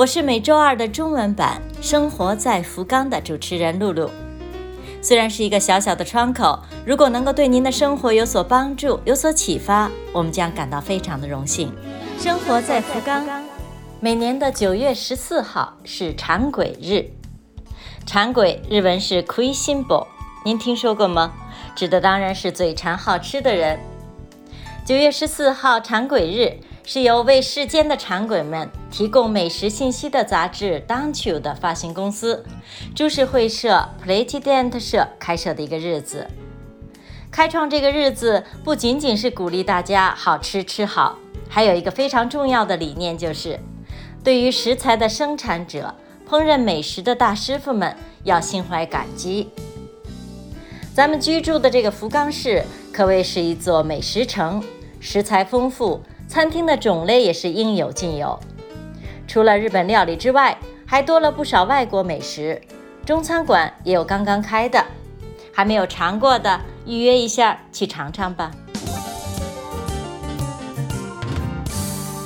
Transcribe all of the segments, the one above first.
我是每周二的中文版《生活在福冈》的主持人露露。虽然是一个小小的窗口，如果能够对您的生活有所帮助、有所启发，我们将感到非常的荣幸。生活在福冈，每年的九月十四号是馋鬼日。馋鬼日文是 k u i s i n b o 您听说过吗？指的当然是嘴馋好吃的人。九月十四号馋鬼日是由为世间的馋鬼们提供美食信息的杂志《d a n c h u 的发行公司株式会社 Playdent 社开设的一个日子。开创这个日子不仅仅是鼓励大家好吃吃好，还有一个非常重要的理念，就是对于食材的生产者、烹饪美食的大师傅们要心怀感激。咱们居住的这个福冈市可谓是一座美食城，食材丰富，餐厅的种类也是应有尽有。除了日本料理之外，还多了不少外国美食。中餐馆也有刚刚开的，还没有尝过的，预约一下去尝尝吧。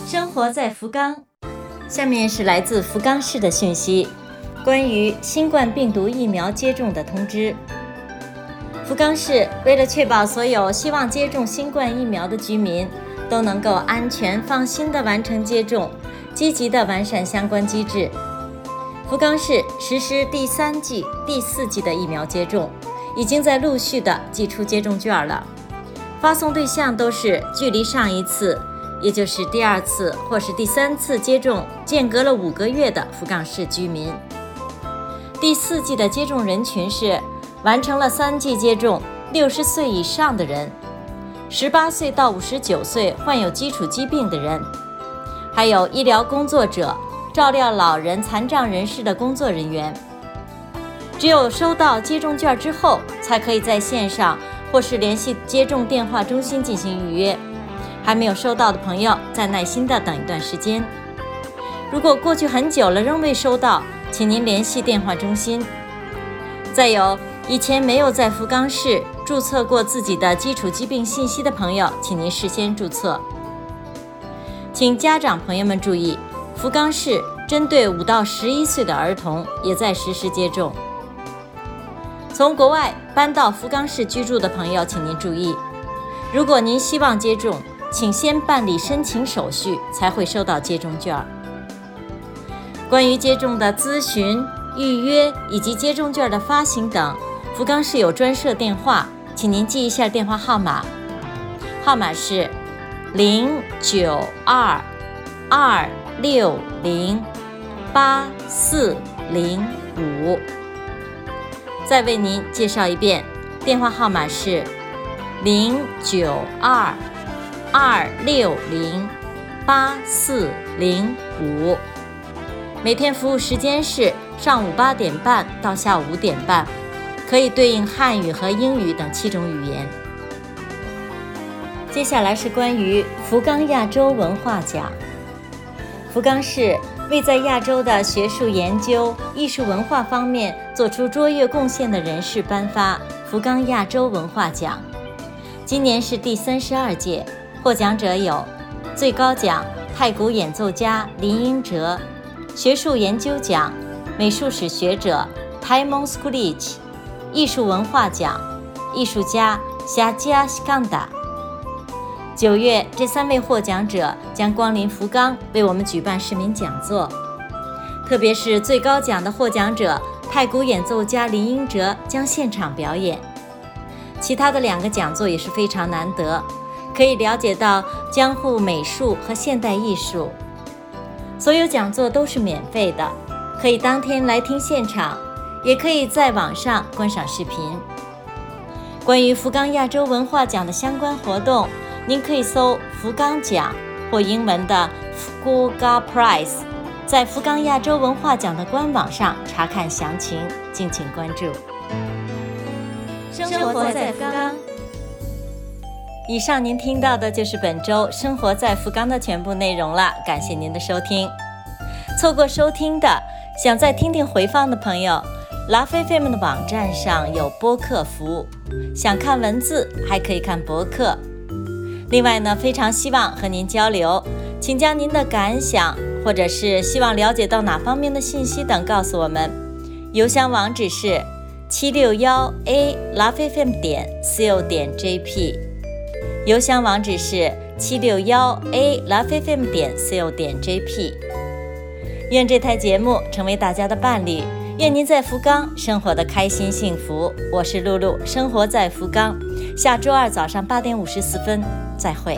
生活在福冈，下面是来自福冈市的讯息，关于新冠病毒疫苗接种的通知。福冈市为了确保所有希望接种新冠疫苗的居民都能够安全放心地完成接种，积极地完善相关机制。福冈市实施第三季、第四季的疫苗接种，已经在陆续地寄出接种券了。发送对象都是距离上一次，也就是第二次或是第三次接种间隔了五个月的福冈市居民。第四季的接种人群是完成了三剂接种、六十岁以上的人，十八岁到五十九岁患有基础疾病的人，还有医疗工作者。照料老人、残障人士的工作人员，只有收到接种券之后，才可以在线上或是联系接种电话中心进行预约。还没有收到的朋友，再耐心的等一段时间。如果过去很久了仍未收到，请您联系电话中心。再有，以前没有在福冈市注册过自己的基础疾病信息的朋友，请您事先注册。请家长朋友们注意。福冈市针对五到十一岁的儿童也在实施接种。从国外搬到福冈市居住的朋友，请您注意，如果您希望接种，请先办理申请手续，才会收到接种券。关于接种的咨询、预约以及接种券的发行等，福冈市有专设电话，请您记一下电话号码，号码是零九二二。六零八四零五，再为您介绍一遍，电话号码是零九二二六零八四零五。每天服务时间是上午八点半到下午五点半，可以对应汉语和英语等七种语言。接下来是关于福冈亚洲文化奖。福冈市为在亚洲的学术研究、艺术文化方面做出卓越贡献的人士颁发福冈亚洲文化奖，今年是第三十二届，获奖者有最高奖太鼓演奏家林英哲，学术研究奖美术史学者 Timon Skulich，艺术文化奖艺术家 Shajia Shikanda。九月，这三位获奖者将光临福冈，为我们举办市民讲座。特别是最高奖的获奖者太鼓演奏家林英哲将现场表演。其他的两个讲座也是非常难得，可以了解到江户美术和现代艺术。所有讲座都是免费的，可以当天来听现场，也可以在网上观赏视频。关于福冈亚洲文化奖的相关活动。您可以搜“福冈奖”或英文的 “Fukuoka Prize”，在福冈亚洲文化奖的官网上查看详情，敬请关注。生活在福冈。以上您听到的就是本周《生活在福冈》的全部内容了，感谢您的收听。错过收听的，想再听听回放的朋友，拉菲菲们的网站上有播客服务，想看文字还可以看博客。另外呢，非常希望和您交流，请将您的感想或者是希望了解到哪方面的信息等告诉我们。邮箱网址是七六幺 a love fm 点 co 点 jp。邮箱网址是七六幺 a love fm 点 co 点 jp。愿这台节目成为大家的伴侣，愿您在福冈生活的开心幸福。我是露露，生活在福冈。下周二早上八点五十四分，再会。